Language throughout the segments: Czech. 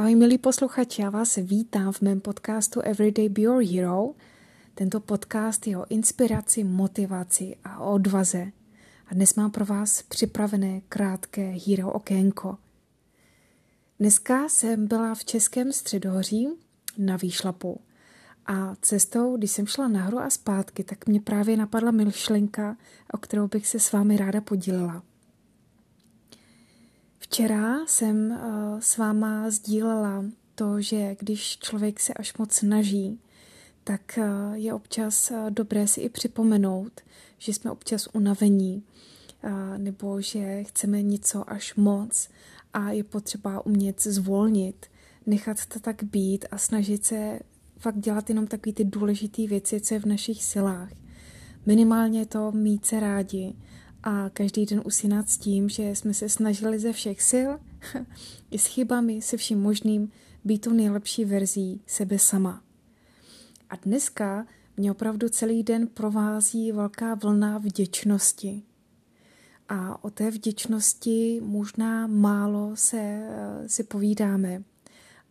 Ahoj milí posluchači, já vás vítám v mém podcastu Everyday Be Your Hero. Tento podcast je o inspiraci, motivaci a odvaze. A dnes mám pro vás připravené krátké hero okénko. Dneska jsem byla v Českém středohoří na výšlapu. A cestou, když jsem šla nahoru a zpátky, tak mě právě napadla myšlenka, o kterou bych se s vámi ráda podílela. Včera jsem eh, s váma sdílela to, že když člověk se až moc snaží, tak eh, je občas eh, dobré si i připomenout, že jsme občas unavení, nebo že chceme něco až moc a je potřeba umět zvolnit, nechat to tak být a snažit se fakt dělat jenom takové ty důležité věci, co je v našich silách. Minimálně to mít se rádi a každý den usínat s tím, že jsme se snažili ze všech sil, i s chybami, se vším možným, být tou nejlepší verzí sebe sama. A dneska mě opravdu celý den provází velká vlna vděčnosti. A o té vděčnosti možná málo se si povídáme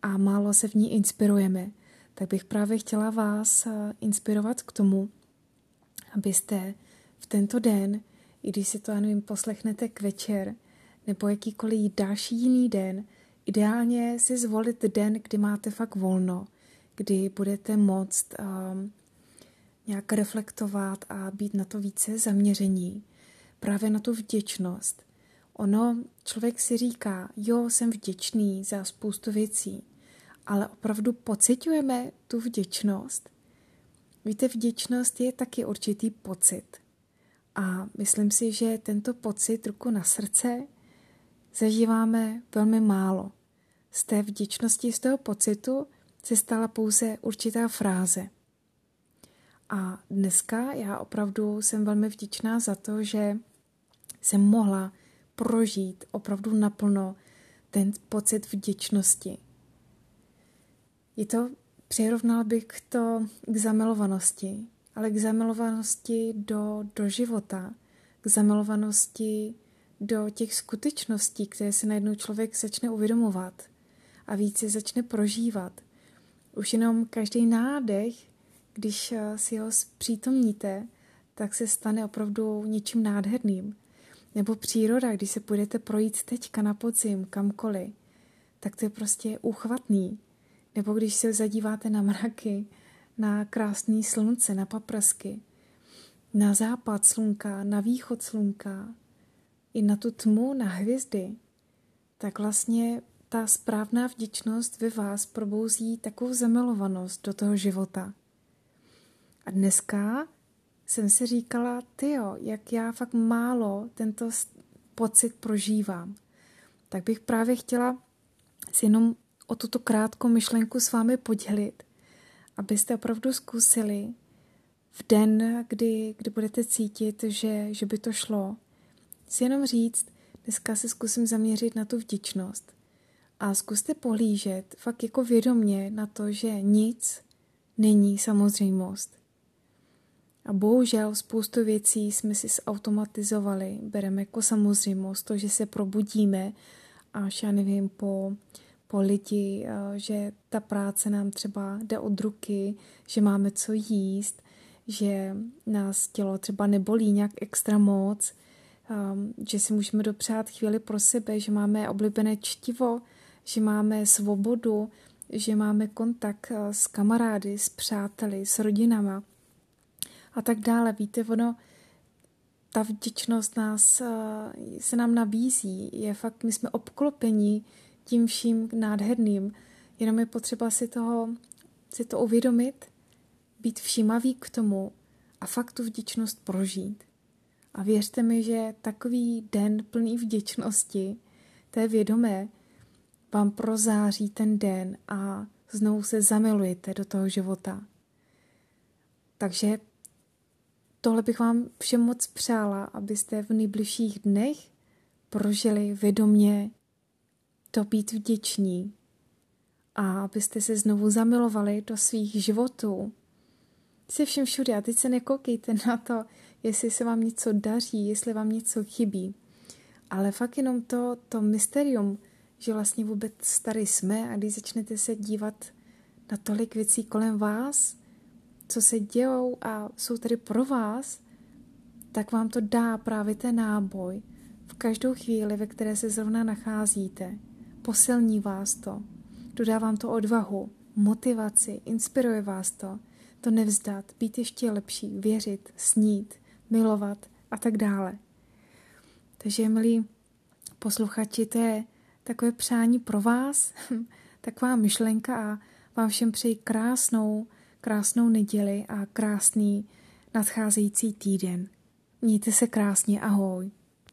a málo se v ní inspirujeme. Tak bych právě chtěla vás inspirovat k tomu, abyste v tento den i když si to, já nevím, poslechnete k večer nebo jakýkoliv další jiný den, ideálně si zvolit den, kdy máte fakt volno, kdy budete moct um, nějak reflektovat a být na to více zaměření, právě na tu vděčnost. Ono, člověk si říká, jo, jsem vděčný za spoustu věcí, ale opravdu pocitujeme tu vděčnost. Víte, vděčnost je taky určitý pocit. A myslím si, že tento pocit ruku na srdce zažíváme velmi málo. Z té vděčnosti, z toho pocitu se stala pouze určitá fráze. A dneska já opravdu jsem velmi vděčná za to, že jsem mohla prožít opravdu naplno ten pocit vděčnosti. Je to, přirovnal bych to k zamilovanosti, ale k zamilovanosti do, do života, k zamilovanosti do těch skutečností, které se najednou člověk začne uvědomovat a více začne prožívat. Už jenom každý nádech, když eh, si ho zpřítomníte, tak se stane opravdu něčím nádherným. Nebo příroda, když se půjdete projít teďka na podzim, kamkoliv, tak to je prostě úchvatný. Nebo když se zadíváte na mraky, na krásný slunce, na paprsky, na západ slunka, na východ slunka, i na tu tmu, na hvězdy, tak vlastně ta správná vděčnost ve vás probouzí takovou zamilovanost do toho života. A dneska jsem si říkala, tyjo, jak já fakt málo tento pocit prožívám. Tak bych právě chtěla si jenom o tuto krátkou myšlenku s vámi podělit abyste opravdu zkusili v den, kdy, kdy budete cítit, že, že by to šlo, si jenom říct, dneska se zkusím zaměřit na tu vděčnost. A zkuste pohlížet fakt jako vědomně na to, že nic není samozřejmost. A bohužel spoustu věcí jsme si zautomatizovali, bereme jako samozřejmost, to, že se probudíme až, já nevím, po po lidi, eh, že ta práce nám třeba jde od ruky, že máme co jíst, že nás tělo třeba nebolí nějak extra moc, ehm, že si můžeme dopřát chvíli pro sebe, že máme oblíbené čtivo, že máme svobodu, že máme kontakt eh, s kamarády, s přáteli, s rodinama a tak dále. Víte, ono, ta vděčnost nás, eh, se nám nabízí. Je fakt, my jsme obklopeni tím vším nádherným. Jenom je potřeba si, toho, si to uvědomit, být všímavý k tomu a fakt tu vděčnost prožít. A věřte mi, že takový den plný vděčnosti, té vědomé, vám prozáří ten den a znovu se zamilujete do toho života. Takže tohle bych vám všem moc přála, abyste v nejbližších dnech prožili vědomě to být vděční a abyste se znovu zamilovali do svých životů. Se všem všude a teď se nekoukejte na to, jestli se vám něco daří, jestli vám něco chybí. Ale fakt jenom to, to mysterium, že vlastně vůbec tady jsme a když začnete se dívat na tolik věcí kolem vás, co se dějou a jsou tady pro vás, tak vám to dá právě ten náboj v každou chvíli, ve které se zrovna nacházíte. Posilní vás to, dodá vám to odvahu, motivaci, inspiruje vás to, to nevzdat, být ještě lepší, věřit, snít, milovat a tak dále. Takže, milí posluchači, to je takové přání pro vás, taková myšlenka a vám všem přeji krásnou, krásnou neděli a krásný nadcházející týden. Mějte se krásně, ahoj.